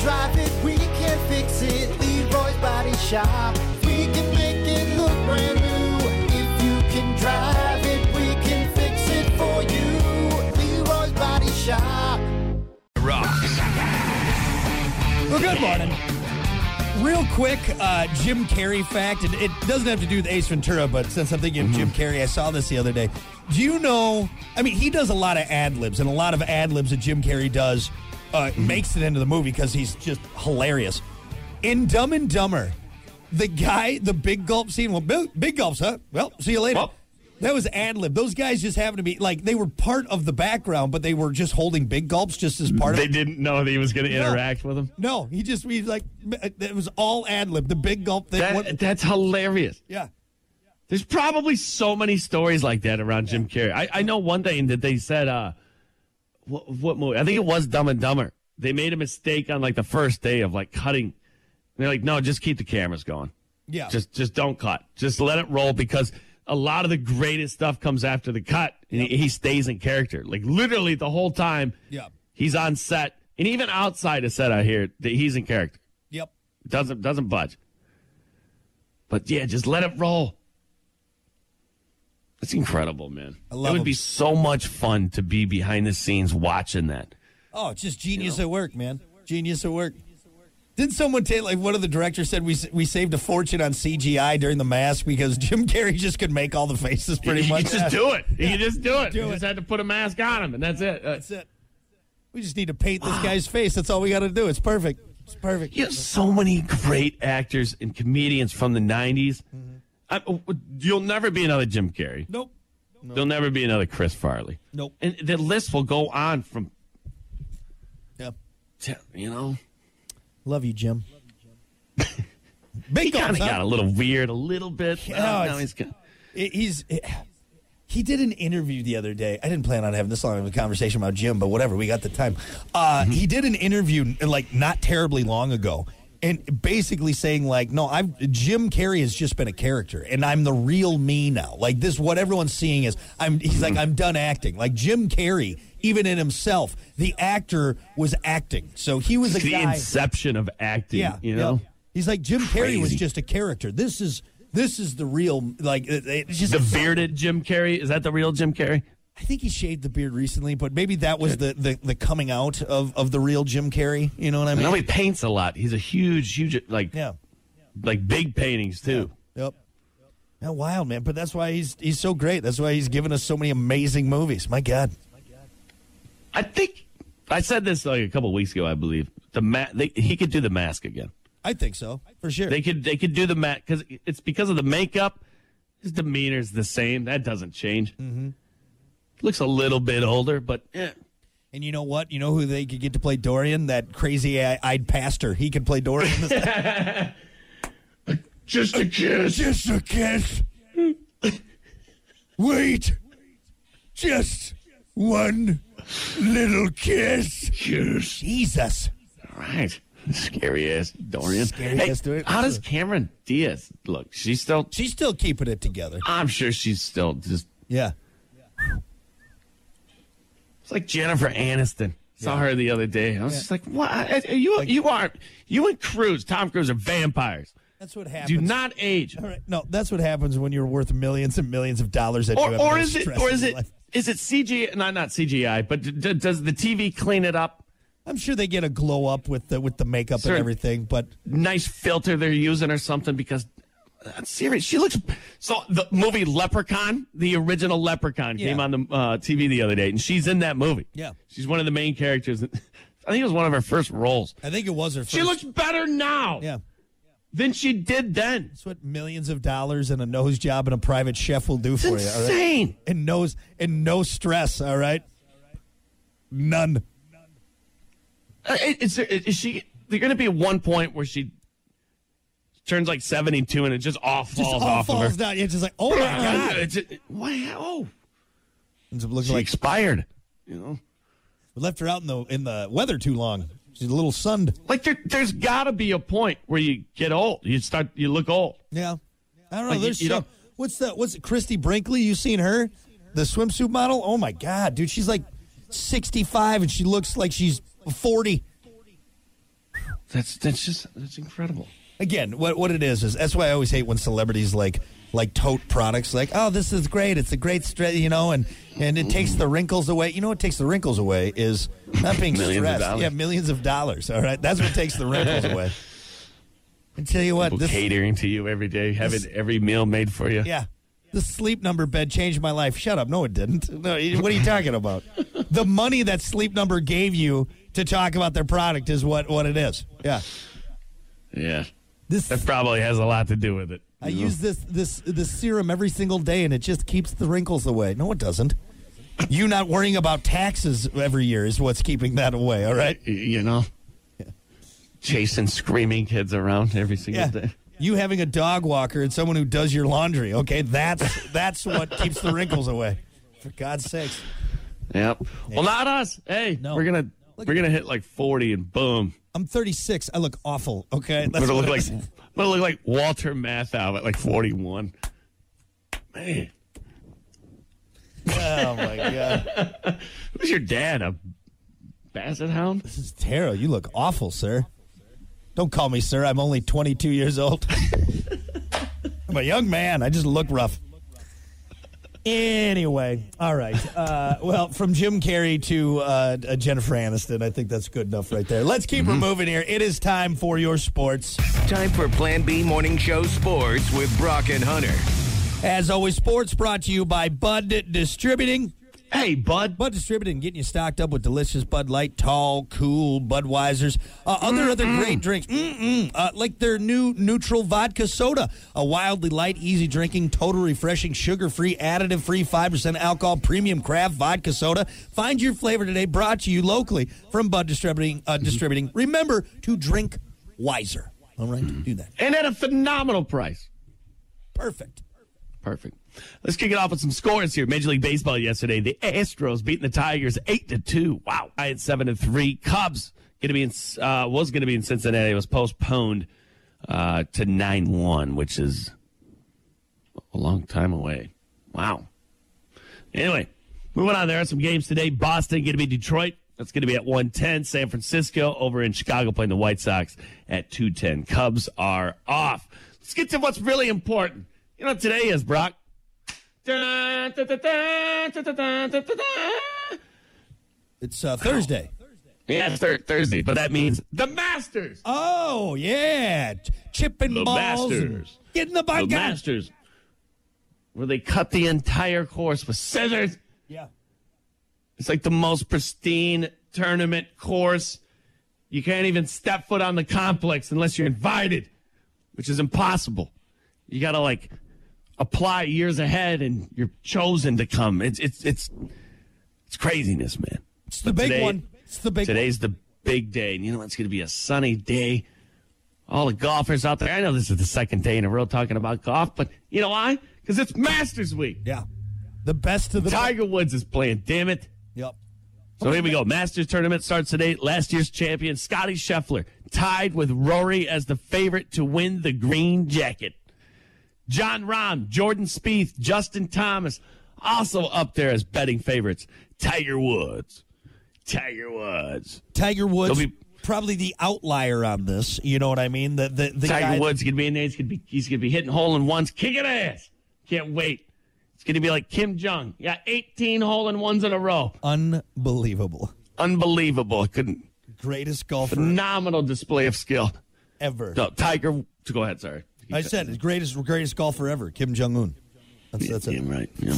drive it, we can fix it. Leroy's Body Shop. We can make it look brand new. If you can drive it, we can fix it for you. Leroy's Body Shop. Rocks. Well, good morning. Real quick, uh, Jim Carrey fact, and it doesn't have to do with Ace Ventura, but since I'm thinking of Jim Carrey, I saw this the other day. Do you know? I mean, he does a lot of ad libs, and a lot of ad libs that Jim Carrey does uh, makes it into the movie because he's just hilarious. In Dumb and Dumber, the guy, the big gulp scene, well, big, big gulps, huh? Well, see you later. Well- that was ad lib. Those guys just happened to be like they were part of the background, but they were just holding big gulps just as part of They didn't know that he was going to No. interact with him. no, he just he's like it was all ad lib. The big gulp thing. That, what- that's hilarious. yeah, There's probably so many stories like that around Jim Carrey. I, I know one thing that they said, uh, what, what movie? I think it was Dumb and Dumber. They made a mistake on like the first day of like cutting. They're like, no, just keep the cameras going. yeah. Just just don't cut. Just let it roll because a lot of the greatest stuff comes after the cut, and he, he stays in character. Like literally the whole time. Yeah. He's on set, and even outside of set, I hear that he's in character. yep. Doesn't doesn't budge. But yeah, just let it roll. It's incredible, man. I love it would him. be so much fun to be behind the scenes watching that. Oh, just genius at work, man. Genius at work. Didn't someone take like one of the directors said we we saved a fortune on CGI during the mask because Jim Carrey just could make all the faces pretty much. can just do it. You just do it. Do you it. just had to put a mask on him, and that's it. Uh, That's it. We just need to paint this guy's face. That's all we got to do. It's perfect. It's perfect. you have so many great actors and comedians from the '90s. I, you'll never be another Jim Carrey. Nope. There'll never be another Chris Farley. Nope. And the list will go on from, Yeah. you know, Love you, Jim. Big he kind of huh? got a little weird, a little bit. Yeah, Uh, now it's- he's got, It- he's he did an interview the other day. I didn't plan on having this long of a conversation about Jim, but whatever. We got the time. Uh, He did an interview like not terribly long ago, and basically saying like, "No, I've Jim Carrey has just been a character, and I'm the real me now. Like this, what everyone's seeing is I'm. He's like I'm done acting. Like Jim Carrey, even in himself, the actor was acting. So he was a the guy. inception of acting. Yeah, you yeah. know, He's like Jim Carrey was just a character. This is this is the real like it- it's just the bearded Jim Carrey is that the real Jim Carrey? I think he shaved the beard recently, but maybe that was the, the, the coming out of, of the real Jim Carrey. You know what I I mean? know he paints a lot. He's a huge, huge, like, Yeah. like big paintings too. Yep. Yeah, wild man, but that's why he's he's so great. That's why he's given us so many amazing movies. My God. I think I said this like a couple weeks ago. I believe the ma- they, he could do the mask again. I think so for sure. They could they could do the mask because it's because of the makeup. His demeanor's the same. That doesn't change. Mm-hmm. Looks a little bit older, but eh. and you know what? You know who they could get to play Dorian? That crazy eyed pastor. He could play Dorian. just a kiss. Just a kiss. Wait. Just one little kiss. Kiss. Jesus. All right. Scary ass Dorian. Scary Hey, ass Dorian. How does Cameron Diaz look? She's still. She's still keeping it together. I'm sure she's still just. Yeah. It's like Jennifer Aniston. Saw her the other day. I was just like, "What? You you are you and Cruz, Tom Cruise are vampires. That's what happens. Do not age." All right. No, that's what happens when you're worth millions and millions of dollars. That you Or have or is it or is it life. is it CGI? Not not CGI, but d- d- does the TV clean it up? I'm sure they get a glow up with the with the makeup and everything, but Nice filter they're using or something because. Serious. She looks so. The movie Leprechaun, the original Leprechaun, Yeah. came on the uh, TV the other day, and she's in that movie. Yeah. she's one of the main characters. I think it was one of her first roles. I think it was her. First. She looks better now Yeah, than she did then. that's what millions of dollars and a nose job and a private chef will do It's for you. All right? insane. And nose and no stress. All right, none. Uh, Is, there, is she? There's going to be one point where she turns like 72 and it just all falls Just all off falls of her. down. It's just like, oh my god, It's just, wow. Oh, up looking she like expired. You know, we left her out in the in the weather too long. She's a little sunned. like there, there's got to be a point where you get old. You start, you look old. Yeah, I don't know. Like, There's you some, don't- what's that? What's it, Christie Brinkley? You seen her, the swimsuit model? Oh my god, dude, she's like 65 and she looks like she's 40. That's that's just that's incredible. Again, what what it is is that's why I always hate when celebrities like like tote products like oh this is great. It's a great stress you know and and it takes the wrinkles away. You know what takes the wrinkles away is not being stressed. yeah millions of dollars all right? That's what takes the wrinkles away. And tell you what this catering to you every day, having every meal made for you. yeah. The sleep number bed changed my life. Shut up. No it didn't. No what are you talking about? The money that sleep number gave you to talk about their product is what what it is. Yeah. Yeah. This That probably has a lot to do with it. I use this this this serum every single day, and it just keeps the wrinkles away. No, it doesn't. You not worrying about taxes every year is what's keeping that away. All right. You know, chasing screaming kids around every single Yeah. day. You having a dog walker and someone who does your laundry. Okay, that's that's what keeps the wrinkles away. For God's sakes. Yep. Well, not us. Hey, No. we're gonna we're gonna hit like forty and boom. I'm 36. I look awful. Okay, that's gonna what look like gonna look like Walter Matthau at like forty one. Man, Oh my god, who's your dad? A basset hound? this is terrible. You look awful, sir. Don't call me sir. I'm only 22 years old. I'm a young man. I just look rough. Anyway, all right. Uh, well, from Jim Carrey to uh, uh, Jennifer Aniston, I think that's good enough right there. Let's keep her moving here. It is time for your sports. Time for Plan B Morning Show Sports with Brock and Hunter. As always, sports brought to you by Bud Distributing. Hey, bud. Bud Distributing, getting you stocked up with delicious Bud Light, tall, cool Budweisers, uh, other other great drinks, Mm-mm. Uh, like their new neutral vodka soda, a wildly light, easy drinking, total refreshing, sugar free, additive free, five percent alcohol, premium craft vodka soda. Find your flavor today. Brought to you locally from Bud Distributing. Uh, distributing. Remember to drink wiser. All right, do that. And at a phenomenal price. Perfect. Perfect. Let's kick it off with some scores here. Major League Baseball yesterday. The Astros beating the Tigers eight to two. Wow. I had seven to three. Cubs gonna be in uh, was gonna be in Cincinnati. It was postponed uh, to nine one, which is a long time away. Wow. Anyway, moving on. There are some games today. Boston gonna be Detroit. That's going to be at 110. San Francisco over in Chicago playing the White Sox at 210. Cubs are off. Let's get to what's really important. You know what today is, Brock? It's uh, Thursday. Yeah, thir- Thursday, but that means the Masters. Oh yeah, chipping the balls, Masters, getting the bike the. Masters, where they cut the entire course with scissors. Yeah, it's like the most pristine tournament course. You can't even step foot on the complex unless you're invited, which is impossible. You gotta like apply years ahead, and you're chosen to come. It's it's it's it's craziness, man. It's the But big today- one. It's the big Today's the big day, and you know it's going to be a sunny day. All the golfers out there. I know this is the second day in a row talking about golf, but you know why? Because it's Masters Week. Yeah. The best of the Tiger Woods is playing. Damn it. Yep. So here we go. Masters tournament starts today. Last year's champion, Scotty Scheffler, tied with Rory as the favorite to win the green jacket. Jon Rahm, Jordan Spieth, Justin Thomas, also up there as betting favorites. Tiger Woods. Tiger Woods. Tiger Woods be- probably the outlier on this. You know what I mean? The the, the Tiger Woods gonna be in there. He's gonna be he's gonna be hitting hole in ones, kicking ass. Can't wait. It's gonna be like Kim Jong. Yeah, 18 hole in ones in a row. unbelievable. Unbelievable. Couldn't Greatest golfer phenomenal display of skill. ever. No, Tiger. Go ahead. Sorry. I said his greatest greatest golfer ever, Kim Jong Un. That's that's Yeah, it. right. Yeah.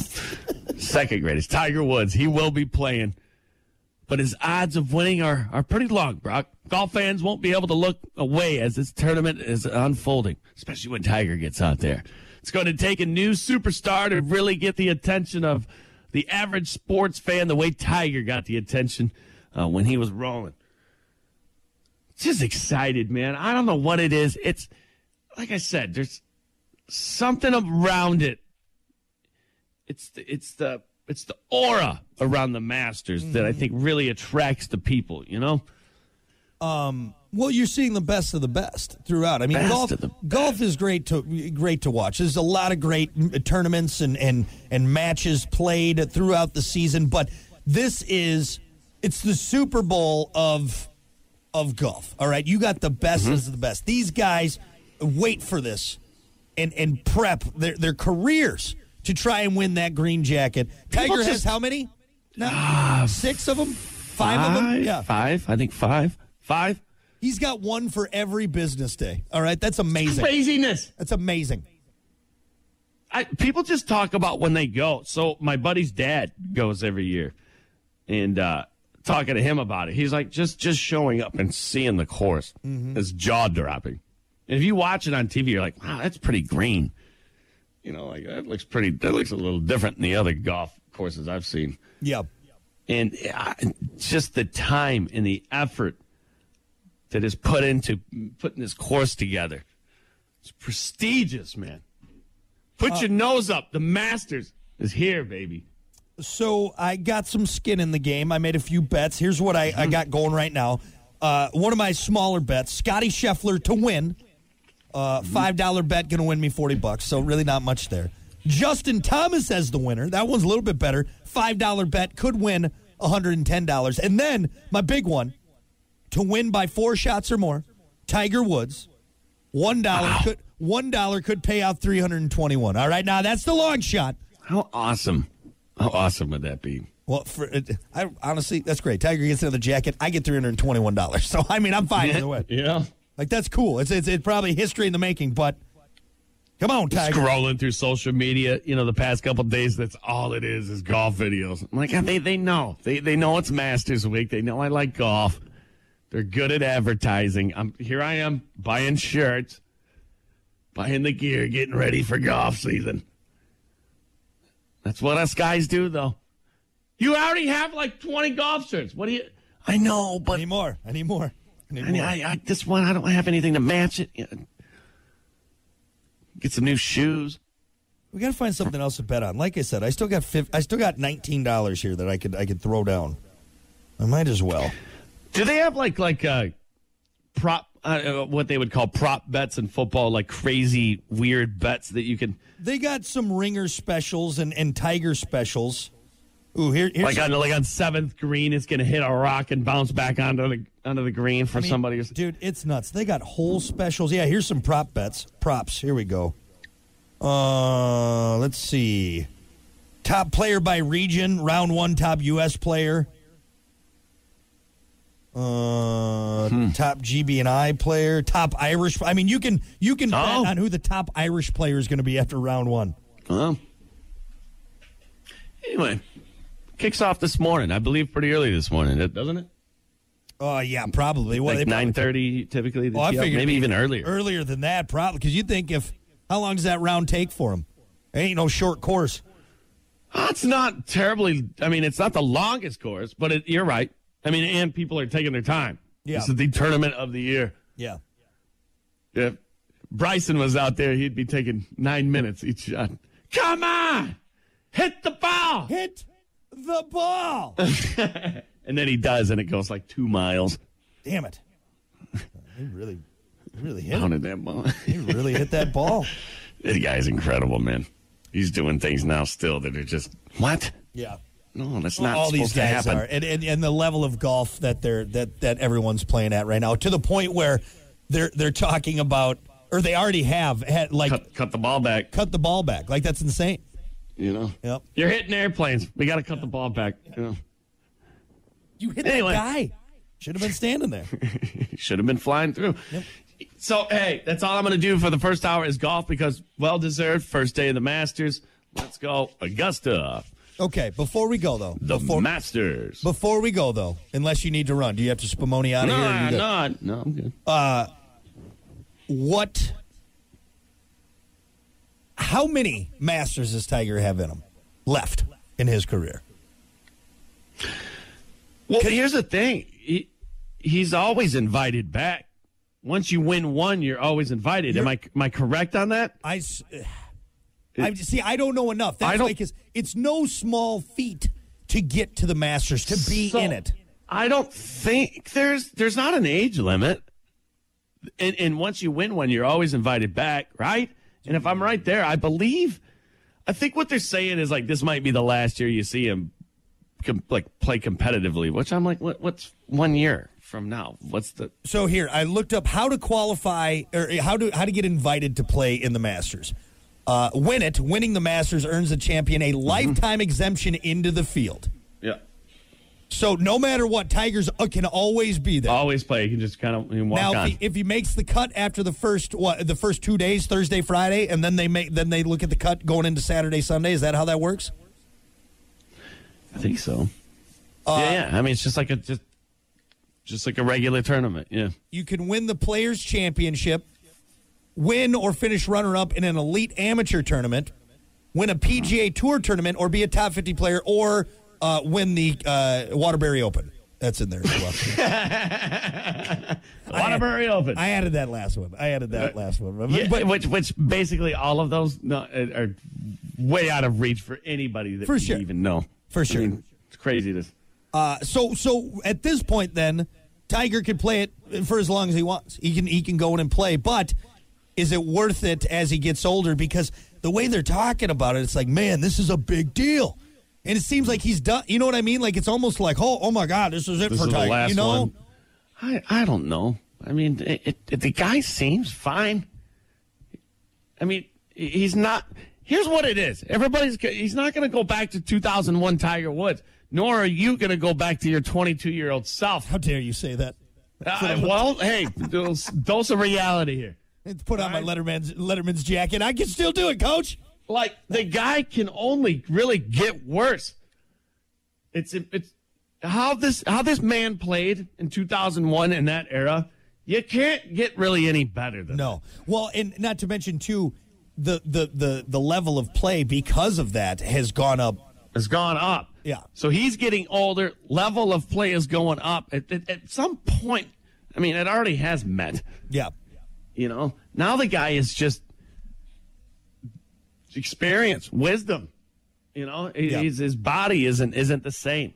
Second greatest, Tiger Woods. He will be playing, but his odds of winning are are pretty long. Brock, golf fans won't be able to look away as this tournament is unfolding, especially when Tiger gets out there. It's going to take a new superstar to really get the attention of the average sports fan, the way Tiger got the attention uh, when he was rolling. Just excited, man. I don't know what it is. It's like I said, there's something around it it's the, it's the it's the aura around the Masters that I think really attracts the people. You know, Um. Well, you're seeing the best of the best throughout. I mean, Best golf golf is great to great to watch. There's a lot of great tournaments and and and matches played throughout the season, but this is it's the Super Bowl of of golf. All right, you got the best Mm-hmm. of the best. These guys wait for this and and prep their their careers to try and win that green jacket. Tiger has just- Ah, how many? Now, six of them, five, of them. Yeah, Five? I think five. Five? he's got one for every business day. All right, that's amazing. Craziness. That's amazing. I, people just talk about when they go. So my buddy's dad goes every year, and uh, talking to him about it, he's like, just just showing up and seeing the course is jaw dropping. And if you watch it on TV, you're like, wow, that's pretty green. You know, like that looks pretty. That looks a little different than the other golf courses I've seen. Yeah. And uh, just the time and the effort that is put into putting this course together. It's prestigious, man. Put your nose up. The Masters is here, baby. So I got some skin in the game. I made a few bets. Here's what I, I got going right now. Uh, one of my smaller bets: Scotty Scheffler to win. Uh, Five dollar bet going to win me forty bucks. So really not much there. Justin Thomas as the winner. That one's a little bit better. Five dollar bet could win one hundred and ten dollars. And then my big one to win by four shots or more. Tiger Woods. One dollar could one dollar could pay out three hundred and twenty one. All right, now that's the long shot. How awesome! How awesome would that be? Well, for I honestly, that's great. Tiger gets another jacket. I get three hundred twenty-one dollars. So I mean, I'm fine either way. Yeah. Like that's cool. It's, it's it's probably history in the making. But come on, Tiger. Scrolling through social media, you know, the past couple days, that's all it is is golf videos. I'm like, they they know. They they know it's Masters Week. They know I like golf. They're good at advertising. I'm here. I am buying shirts, buying the gear, getting ready for golf season. That's what us guys do, though. You already have like 20 golf shirts. What do you? I know, but I need more. I need more. I mean. I, I this one I don't have anything to match it. Get some new shoes. we got to find something else to bet on. Like I said, I still got fif- I still got nineteen dollars here that I could I could throw down. I might as well. Do they have like like uh, prop uh, what they would call prop bets in football, like crazy weird bets that you can They got some ringer specials and, and tiger specials. Ooh, here, here's like on like on seventh green, it's going to hit a rock and bounce back onto the onto the green for I mean, somebody. who's- Dude, it's nuts. They got whole specials. Yeah, here's some prop bets. Props. Here we go. Uh, let's see. Top player by region, round one, top U.S. player. Uh, Hmm. top GB and I player, top Irish. I mean, you can you can bet Oh. on who the top Irish player is going to be after round one. Well, anyway, kicks off this morning. I believe pretty early this morning, doesn't it? Oh yeah, probably. Well, Like nine thirty typically. Oh, I figured maybe even earlier. Earlier than that, probably because you think if how long does that round take for them? him? Ain't no short course. It's not terribly. I mean, it's not the longest course, but it, you're right. I mean, and people are taking their time. Yeah. This is the tournament of the year. Yeah. If Bryson was out there, he'd be taking nine minutes each shot. Come on, hit the ball, Hit the ball. and then he does, and it goes like two miles. Damn it. He really, really hit. Pounded that ball. He really hit that ball. this guy's incredible, man. He's doing things now still that are just what? Yeah. No, that's not All supposed these to guys happen. are, and, and and the level of golf that they're that that everyone's playing at right now, to the point where they're they're talking about, or they already have had like cut, Cut, the ball back. Cut the ball back. Like that's insane. You know. Yep. You're hitting airplanes. We got to cut the ball back. You know. You hit Anyway. that guy. Should have been standing there. Should have been flying through. So, hey, that's all I'm going to do for the first hour is golf because well deserved. First day of the Masters. Let's go, Augusta. Okay, before we go though, The before Masters. before we go though, unless you need to run, do you have to Spumoni out of here? or you no, no, no, I'm good. Uh, what? How many Masters does Tiger have in him left in his career? Well, here's the thing. He, he's always invited back. Once you win one, you're always invited. Am I am I correct on that? I, I see. I don't know enough. That's I don't- like it's, it's no small feat to get to the Masters to be So, in it. I don't think there's there's not an age limit. And, and once you win one, you're always invited back, right? And if I'm right there, I believe, I think what they're saying is like this might be the last year you see him, com- like play competitively. Which I'm like, what, what's one year from now? What's the So here, I looked up how to qualify or how to how to get invited to play in the Masters. Uh, win it. Winning the Masters earns the champion a lifetime exemption into the field. yeah? So no matter what, Tigers uh, can always be there. Always play. You can just kind of walk now, on. if he, if he makes the cut after the first what the first two days, Thursday, Friday, and then they make then they look at the cut going into Saturday, Sunday. Is that how that works? I think so. Uh, yeah, yeah. I mean, it's just like a just just like a regular tournament. Yeah. You can win the Players Championship, win or finish runner up in an elite amateur tournament, win a PGA Tour tournament, or be a top fifty player, or uh, win the uh, Waterbury Open. That's in there as well. Waterbury Open. I added that last one. I added that last one. Yeah, but which which basically all of those no, are way out of reach for anybody that For we sure. even know. For I sure. mean, it's crazy. To, Uh, so so at this point, then Tiger can play it for as long as he wants. He can he can go in and play, but is it worth it as he gets older? Because the way they're talking about it, it's like, man, this is a big deal, and it seems like he's done. You know what I mean? Like it's almost like, oh, oh my God, this is it this for is the Tiger. last you know? one. I I don't know. I mean, it, it, the guy seems fine. I mean, he's not. Here's what it is. Everybody's. He's not going to go back to 2001 Tiger Woods. Nor are you going to go back to your 22 year old self. How dare you say that? Uh, well, hey, dose, dose of reality here. Let's put on my Letterman's Letterman's jacket. I can still do it, Coach. Like the guy can only really get worse. It's it's how this how this man played in 2001 in that era. You can't get really any better than No. Well, and not to mention too, the the the the level of play because of that has gone up. It's gone up. Yeah. So he's getting older. Level of play is going up. At, at, at some point, I mean, it already has met. Yeah. You know, now the guy is just experience, wisdom. You know, Yeah. He's, his body isn't isn't the same.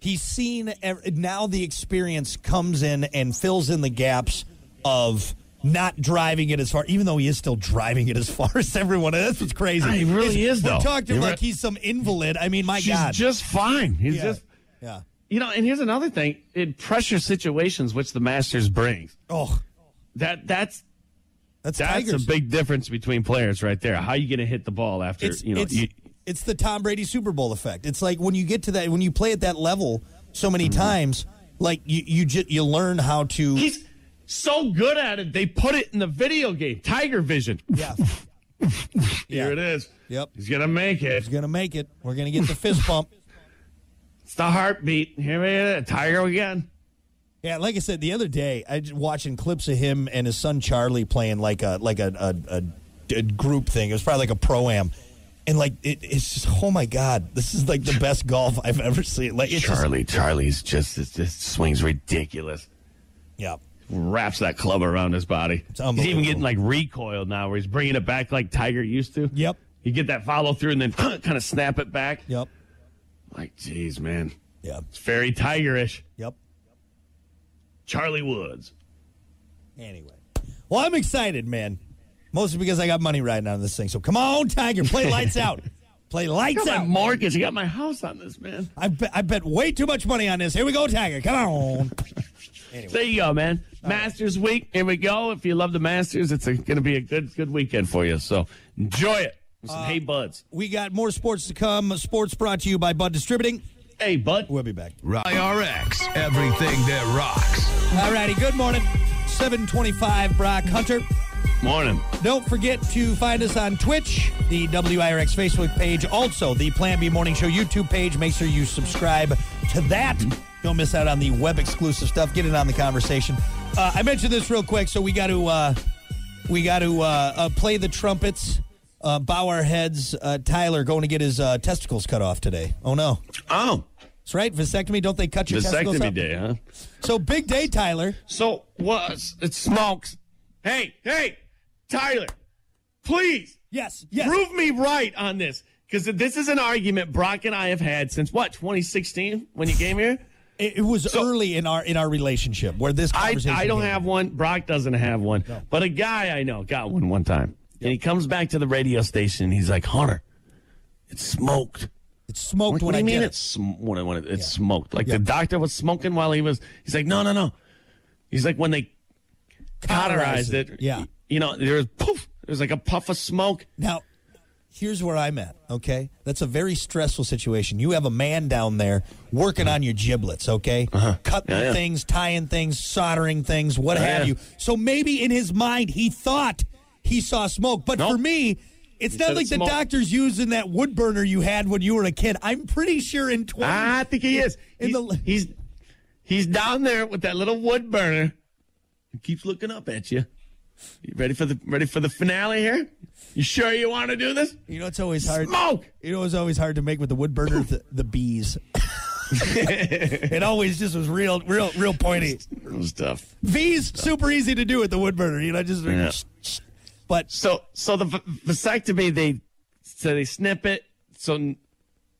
He's seen now the experience comes in and fills in the gaps of not driving it as far, even though he is still driving it as far as everyone. That's what's crazy. He really is, Though. We're talking to him You're like right. he's some invalid. I mean, my She's God. just fine. He's yeah. just yeah. you know. And here's another thing: in pressure situations, which the Masters brings, Oh, that that's that's, that's Tigers. a big difference between players right there. How you going to hit the ball after it's, you know? it's, you, it's the Tom Brady Super Bowl effect. It's like when you get to that, when you play at that level so many Mm-hmm. times, like you you just you learn how to. he's so good at it. They put it in the video game, Tiger Vision. yeah, Here it is. Yep. He's gonna make it. he's gonna make it. We're gonna get the fist bump. It's the heartbeat. Here it is. Tiger again. Yeah, like I said the other day, I was watching clips of him and his son Charlie playing like a like a a, a, a group thing. It was probably like a pro am, and like it, it's just oh my god, this is like the best golf I've ever seen. Like it's just- Charlie, Charlie's just it just swings ridiculous. yeah, Wraps that club around his body. He's even getting like recoil now, where he's bringing it back like Tiger used to. Yep. You get that follow through and then kind of snap it back. yep, Like, geez, man, Yeah, it's very Tigerish. yep. Charlie Woods. Anyway, well, I'm excited, man. Mostly because I got money riding on this thing. So come on, Tiger, play lights out. Play I lights got my out. mortgage. I got my house on this, man. I bet, I bet way too much money on this. Here we go, Tiger. Come on. There you go, man. Masters week. Here we go. If you love the Masters, it's going to be a good good weekend for you. So enjoy it. Some uh, hey buds. We got more sports to come. Sports brought to you by Bud Distributing. Hey bud. We'll be back. IRX, everything that rocks. All righty. Good morning. 725 Brock Hunter. Morning. Don't forget to find us on Twitch, the WIRX Facebook page, also the Plan B Morning Show YouTube page. Make sure you subscribe to that. Don't miss out on the web exclusive stuff. Get in on the conversation. Uh, I mentioned this real quick, so we got to uh, we got to uh, uh, play the trumpets, uh, bow our heads. Uh, Tyler going to get his uh, testicles cut off today. Oh no, Oh, that's right. Vasectomy. Don't they cut your testicles vasectomy off? day, huh? So big day, Tyler. So was it smokes? Hey, hey, Tyler, please Yes, yes. prove me right on this because this is an argument Brock and I have had since what 2016 when you came here. It, was early in our in our relationship where this I, conversation. I don't have one. Brock doesn't have one. But a guy I know got one one time. And he comes back to the radio station and he's like, Hunter, it's smoked. it's smoked What, when what do I you mean it's sm- when, it- when it- it's smoked? Like Yeah. the doctor was smoking while he was. He's like, no, no, no. He's like when they cauterized it. Yeah. You know, there was poof. There's like a puff of smoke. Now, here's where I'm at, okay? That's a very stressful situation. You have a man down there working on your giblets, okay? Cutting Uh-huh. Yeah, yeah. things, tying things, soldering things, what have yeah. you. So maybe in his mind, he thought he saw smoke. But Nope. for me, it's He not like it's the smoke. doctor's using that wood burner you had when you were a kid. I'm pretty sure in 20. I think he is. In he's, the- he's he's down there with that little wood burner. He keeps looking up at you. You ready for the ready for the finale here? You sure you want to do this? you know, it's always hard. Smoke. You know, it's always hard to make with the wood burner the, the bees. it always just was real, real, real pointy. Stuff. V's super easy to do with the wood burner. You know, just. Yeah. But So so the vasectomy they so they snip it. So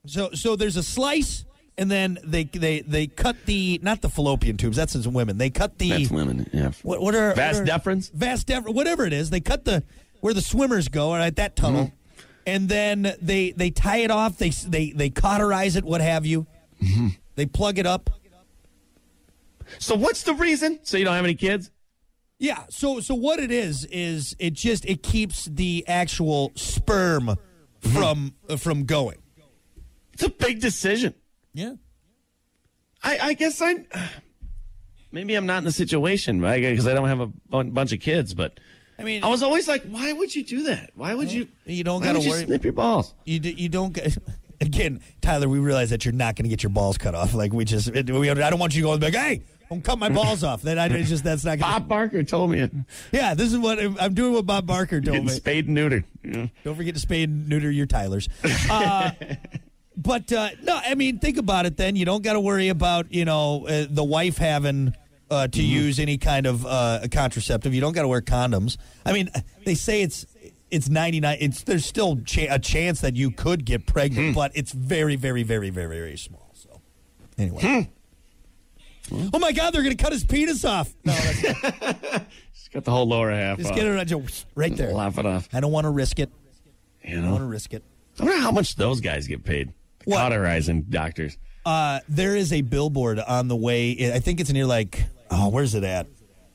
so so there's a slice, and then they they they cut the not the fallopian tubes. That's as women. They cut the that's women. Yeah. what what are Vas what are- deferens? Vas deferens, whatever it is. They cut the where the swimmers go, all right, that tunnel, Mm-hmm. and then they they tie it off. They they they cauterize it, what have you. Mm-hmm. They plug it up. So what's the reason? So you don't have any kids? Yeah. So so what it is is it just it keeps the actual sperm from uh, from going. It's a big decision. Yeah. I, I guess I maybe I'm not in the situation right because I don't have a bunch of kids. But I mean, I was always like, why would you do that? Why would you? You don't would you worry- Snip your balls. you do, you don't get. Again, Tyler, we realize that you're not going to get your balls cut off. Like we just, we, I don't want you going like, hey, don't cut my balls off. That I just that's not. Gonna, Bob Barker told me it. Yeah, this is what I'm doing. What Bob Barker told me. spayed and neutered. Yeah. Don't forget to spay and neuter your Tylers. Uh, but uh, no, I mean, think about it. Then you don't got to worry about you know uh, the wife having uh, to use any kind of uh, contraceptive. You don't got to wear condoms. I mean, they say it's it's ninety nine. It's there's still cha- a chance that you could get pregnant, but it's very, very, very, very, very small. So anyway. Oh my God! They're going to cut his penis off. No, that's, Just got the whole lower half. just off. get it on- right there. Laugh it off. I don't want to risk it. You I don't want to risk it. I wonder how much those guys get paid. The What? Cauterizing doctors. Uh, there is a billboard on the way. I think it's near like oh, where's it at?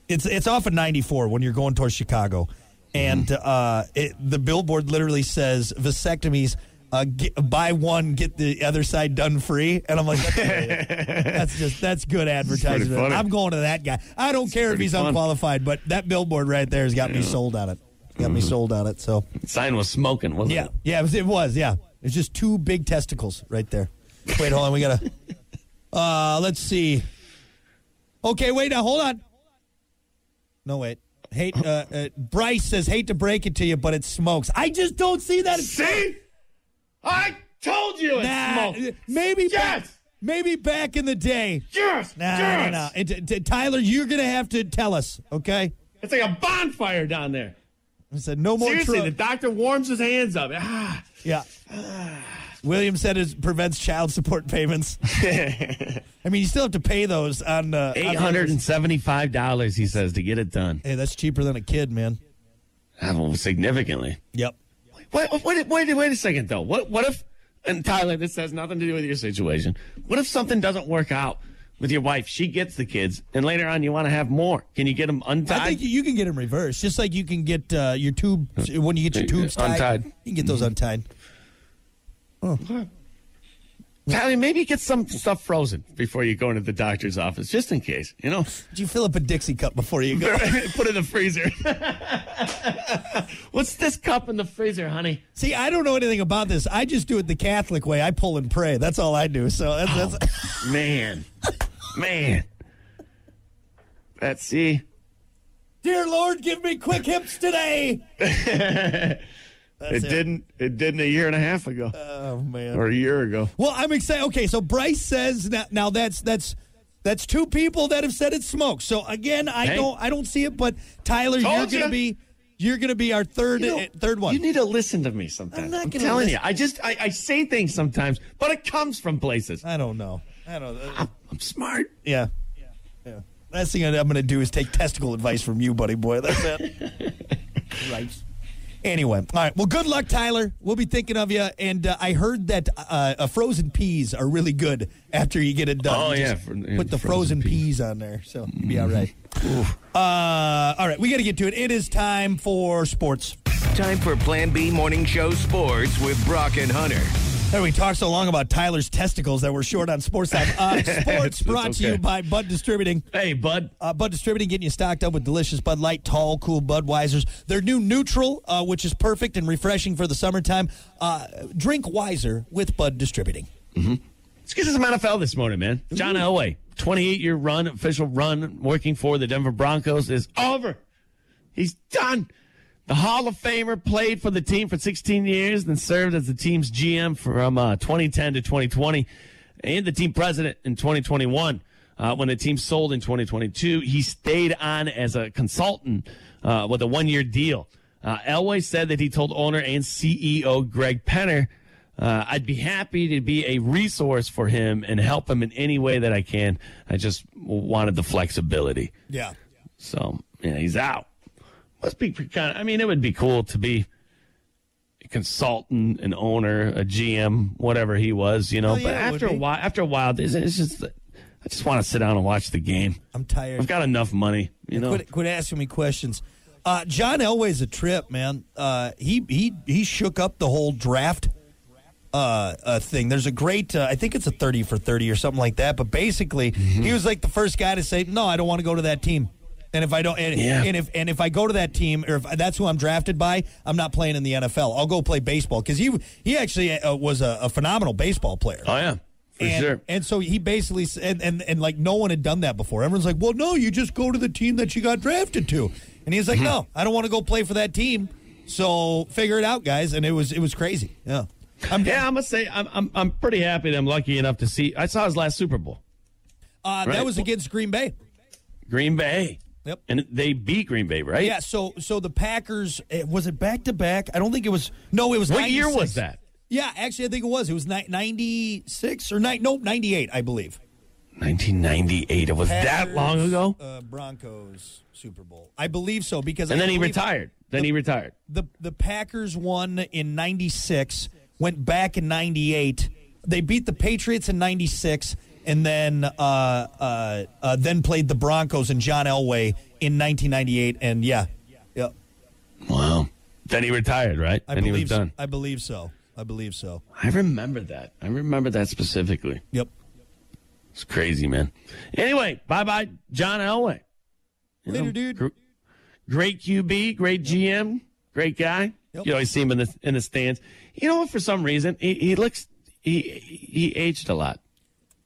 It's it's off of 94 when you're going towards Chicago, and uh, it, the billboard literally says vasectomies. Uh, get, buy one, get the other side done free, and I'm like, that's, that's just that's good advertising. I'm going to that guy. I don't care if he's fun. unqualified, but that billboard right there has got me sold on it. Got me sold on it. So Sign was smoking, wasn't yeah, it? yeah, it was, yeah. it was. Yeah, it's just two big testicles right there. Wait, hold on. We gotta. Uh, let's see. Okay, wait. Now, hold on. No, wait. Hate. Uh, uh, Bryce says, "Hate to break it to you, but it smokes." I just don't see that. See? I told you it Nah, smoked. maybe. Back, Yes! maybe back in the day. Yes! Nah, yes! no, no. And t- t- Tyler, you're gonna have to tell us. Okay. It's like a bonfire down there. I said no more. Seriously, tru- the doctor warms his hands up. Ah. Yeah. William said it prevents child support payments. I mean, you still have to pay those on uh, Eight hundred and seventy-five dollars, he says, to get it done. Hey, that's cheaper than a kid, man. Ah, well, significantly. Yep. Wait, wait, wait, wait, wait a second, though. What, what if? And Tyler, this has nothing to do with your situation. What if something doesn't work out with your wife? She gets the kids, and later on you want to have more. Can you get them untied? I think you can get them reversed, just like you can get uh, your tube when you get your tubes tied. Untied. You can get those untied. Tyler, maybe get some stuff frozen before you go into the doctor's office, just in case. You know, Did you fill up a Dixie cup before you go? put it in the freezer. What's this cup in the freezer, honey? See, I don't know anything about this. I just do it the Catholic way. I pull and pray. That's all I do. So that's, that's oh, Man, man. Let's see. dear Lord, give me quick hips today. It, didn't. It didn't a year and a half ago, Oh man. or a year ago. Well, I'm excited. Okay, so Bryce says now, now that's that's that's two people that have said it smokes. So again, I Hey. don't I don't see it, but Tyler, you're Told gonna be you're gonna be our third You know, uh, third one. You need to listen to me sometimes. I'm not I'm, gonna telling you. I just I, I say things sometimes, but it comes from places. I don't know. I don't. Uh, I'm, I'm smart. yeah. Yeah. Last thing I'm going to do is take testicle advice from you, buddy boy. That's it. right. Anyway, all right. Well, good luck, Tyler. We'll be thinking of you. And uh, I heard that uh, uh, frozen peas are really good after you get it done. Oh, You yeah, just yeah, put the frozen frozen, peas. on there, so you'll be all right. Uh, all right, we got to get to it. It is time for sports. Time for Plan B Morning Show Sports with Brock and Hunter. Hey, we talked so long about Tyler's testicles that we're short on sports time. Uh, sports brought to you by Bud Distributing. Hey, bud. Uh, Bud Distributing getting you stocked up with delicious Bud Light, tall, cool Budweisers. Their new neutral, uh, which is perfect and refreshing for the summertime. Uh, drink wiser with Bud Distributing. Let's get to some NFL this morning, man. John Elway, 28 year run, official run, working for the Denver Broncos is over. He's done. The Hall of Famer played for the team for 16 years, then served as the team's GM from uh, 2010 to 2020, and the team president in 2021. Uh, when the team sold in 2022, he stayed on as a consultant uh, with a one year deal. Uh, Elway said that he told owner and CEO Greg Penner, uh, I'd be happy to be a resource for him and help him in any way that I can. I just wanted the flexibility. Yeah. So, yeah, he's out. Must be kind I mean, it would be cool to be a consultant, an owner, a GM, whatever he was, you know. Oh, yeah, but after a while, after a while, it's, it's just, I just want to sit down and watch the game. I'm tired. I've got enough money, you know. Quit, quit asking me questions. Uh, John Elway's a trip, man. Uh, he he he shook up the whole draft uh, uh, thing. There's a great, uh, I think it's a thirty for thirty or something like that. But basically, Mm-hmm. he was like the first guy to say, "No, I don't want to go to that team." And if I don't, and, Yeah. and if and if I go to that team, or if that's who I'm drafted by, I'm not playing in the NFL. I'll go play baseball because he he actually uh, was a, a phenomenal baseball player. Oh, yeah, for and, sure. And so he basically s- and, and and like no one had done that before. Everyone's like, "Well, no, you just go to the team that you got drafted to." And he's like, Mm-hmm. "No, I don't want to go play for that team." So figure it out, guys. And it was it was crazy. Yeah. I'm, Yeah, I must say, I'm, I'm, I'm pretty happy that I'm lucky enough to see. I saw his last Super Bowl, Uh, That was against Green Bay. Green Bay. Yep. And they beat Green Bay, right? Yeah. So so the Packers eh, was it back to back? I don't think it was. No, it was. What year was that? Yeah, actually, I think it was. It was ninety six or nine. Nope, ninety eight, I believe. 1998. It was that long ago? Uh, Broncos Super Bowl. I believe so because And I then he retired. Then he retired. the the Packers won in 96, went back in 98. They beat the Patriots in 96 and then uh, uh, uh, then played the Broncos and John Elway in 1998 and yeah. Yeah. Wow. Then he retired, right? I and he was believe done. I believe so. I believe so. I remember that. I remember that specifically. Yep. It's crazy, man. Anyway, bye bye, John Elway. You Later, dude. gr- great QB, great GM, great guy. Yep. You always see him in the in the stands. You know what? For some reason, he, he looks he he aged a lot.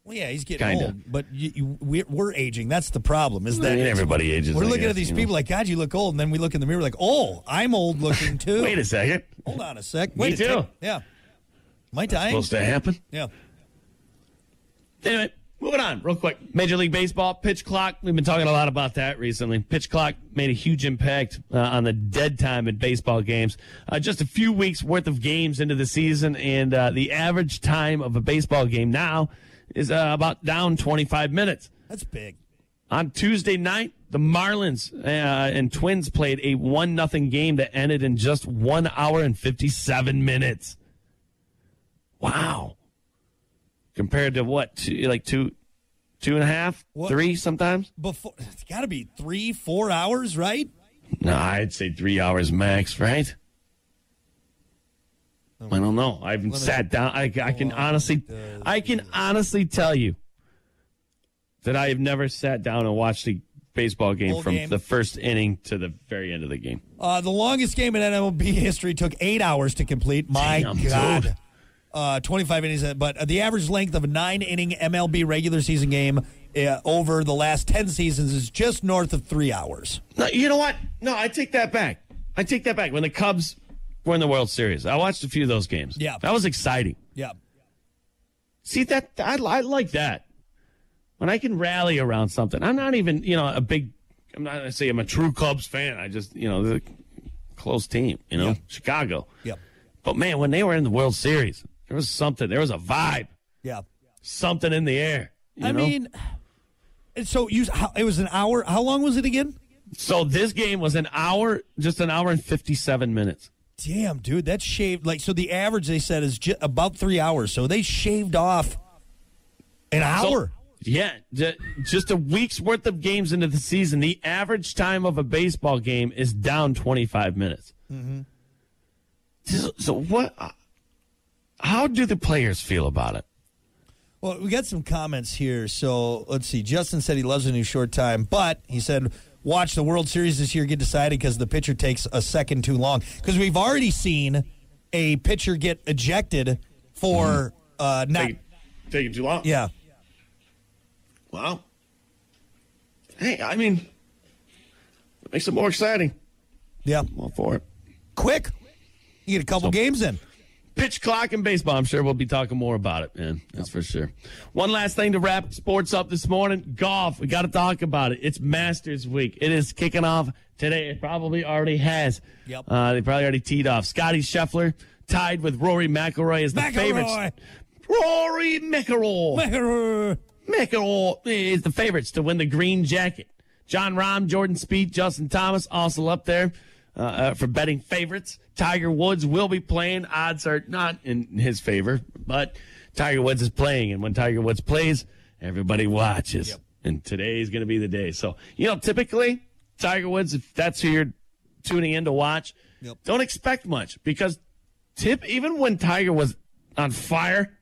Well, yeah, he's getting Kinda. old, but you, you, we're, we're aging. That's the problem. Is that I mean, everybody ages. We're looking guess, at these you know. people like, God, you look old, and then we look in the mirror like, Oh, I'm old looking too. Wait a second. Hold on a sec. Me Wait a too. sec. Yeah. Am I dying? Supposed to happen. Yeah. Anyway, moving on real quick. Major League Baseball pitch clock. We've been talking a lot about that recently. Pitch clock made a huge impact uh, on the dead time in baseball games. Uh, just a few weeks worth of games into the season, and uh, the average time of a baseball game now is uh, about down 25 minutes. That's big. On Tuesday night, the Marlins uh, and Twins played a one nothing game that ended in just one hour and 57 minutes. Wow. Compared to what? Two, like two, two and a half, What? three sometimes? Before it's got to be three, four hours, right? No, I'd say three hours max, right? I don't know. I haven't sat down. I, I can honestly, I can honestly tell you that I have never sat down and watched a baseball game from game. the first inning to the very end of the game. Uh, the longest game in MLB history took eight hours to complete. My Damn, God. dude. Uh, 25 innings, but the average length of a nine inning MLB regular season game uh, over the last 10 seasons is just north of three hours. No, you know what? No, I take that back. I take that back. When the Cubs were in the World Series, I watched a few of those games. Yeah. that was exciting. Yeah. See that I, I like that when I can rally around something. I'm not even you know a big. I'm not gonna say I'm a true Cubs fan. I just you know the close team. You know Yeah. Chicago. Yep. But man, when they were in the World Series, there was something. There was a vibe. Yeah. Something in the air. I know? mean, and so you, how, it was an hour. How long was it again? so this game was an hour, just an hour and 57 minutes. Damn, dude, that's shaved. Like, so the average they said is ju- about three hours. So they shaved off an So- hour. yeah, ju- just a week's worth of games into the season. The average time of a baseball game is down 25 minutes. So, so what? uh, How do the players feel about it? Well, we got some comments here. So let's see. Justin said he loves a new short time, but he said watch the World Series this year get decided because the pitcher takes a second too long. Because we've already seen a pitcher get ejected for uh, not. Take, taking too long. Yeah. Wow. Hey, I mean, it makes it more exciting. Yeah. I'm all for it. Quick. You get a couple So- games in. Pitch clock and baseball. I'm sure we'll be talking more about it, man. That's for sure. One last thing to wrap sports up this morning golf. We got to talk about it. It's Masters Week. It is kicking off today. It probably already has. Yep. Uh, they probably already teed off. Scotty Scheffler tied with Rory McIlroy as the McIlroy. favorites. Rory McIlroy. McIlroy is the favorites to win the green jacket. Jon Rahm, Jordan Spieth, Justin Thomas also up there uh, uh, for betting favorites. Tiger Woods will be playing. Odds are not in his favor, but Tiger Woods is playing, and when Tiger Woods plays, everybody watches. And today is going to be the day. So you know, typically Tiger Woods, if that's who you're tuning in to watch, Yep. don't expect much because tip even when Tiger was on fire,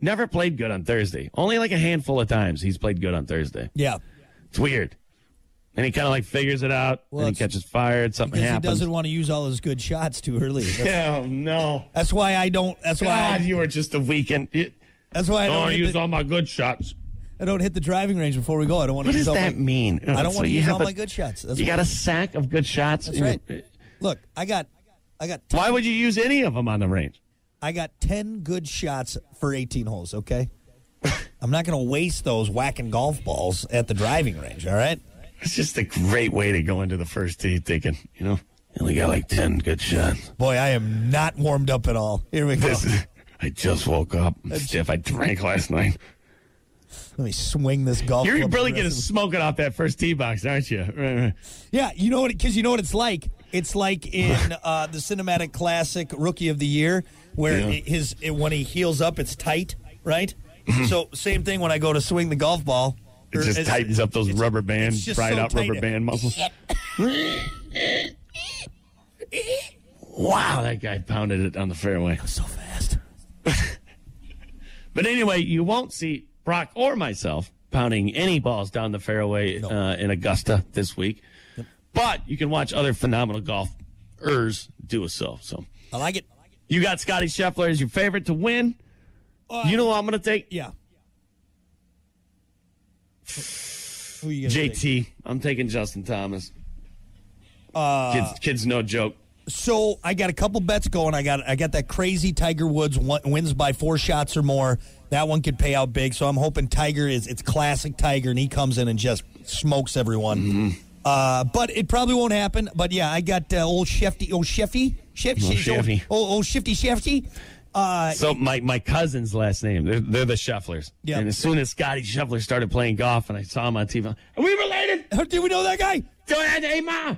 never played good on Thursday. Only like a handful of times he's played good on Thursday. Yeah. It's weird. And he kind of like figures it out Well, and he catches fired. Something Because he doesn't want to use all his good shots too early. That's, Oh no! that's why I don't. That's why. God, I, you were just a weekend. That's why I don't don't, want to hit use the, all my good shots. I don't hit the driving range before we go. I don't want What to use does that my, mean? I don't So want to use all a- my good shots. That's You got a sack of good shots. That's right. Look, I got, I got, Why would you use any of them on the range? I got ten good shots for eighteen holes. Okay, I'm not going to waste those whacking golf balls at the driving range. All right. It's just a great way to go into the first tee thinking, you know, you only got like 10 good shots. Boy, I am not warmed up at all. Here we go. Is, I just woke up. I'm stiff. I drank last night. Let me swing this golf. You're really going to smoke it off that first tee box, aren't you? Right, right. Yeah, you know what? Because you know what it's like. It's like in uh, the cinematic classic Rookie of the Year, where Yeah. it- his it, when he heels up, it's tight, right? so same thing when I go to swing the golf ball. It just it's- tightens up those rubber band, it's just dried so out tight. rubber band muscles. wow, that guy pounded it on the fairway. so fast. But anyway, you won't see Brock or myself pounding any balls down the fairway uh, in Augusta this week. But you can watch other phenomenal golfers do so. So I like it. you got Scotty Scheffler as your favorite to win. you know what I'm going to take? Yeah. Who you gonna take? JT. I'm taking Justin Thomas. Uh, kids, kids, no joke. So I got a couple bets going. I got I got that crazy Tiger Woods one, wins by four shots or more. That one could pay out big. So I'm hoping Tiger is it's classic Tiger and he comes in and just smokes everyone. Mm-hmm. Uh, but it probably won't happen. But yeah, I got uh, old Shefty, old Sheffy, Shef, Old Shef- Sheffy. old, old Shifty Shefty. Uh, So my, my cousin's last name, they're, they're the Shufflers. Yeah. And as soon as Scotty Shuffler started playing golf and I saw him on TV, are we related? do we know that guy? Do I hey, Ma?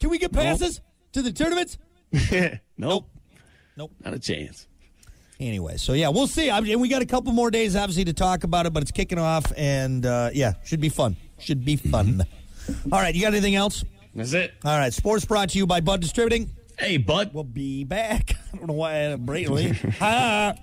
Can we get passes to the tournaments? nope. Nope. Not a chance. Anyway, so yeah, we'll see. I mean, we got a couple more days, obviously, to talk about it, but it's kicking off, and uh, yeah, should be fun. Should be fun. All right, you got anything else? That's it. All right, sports brought to you by Bud Distributing. Hey, bud. We'll be back. I don't know why I had a brain. Ha!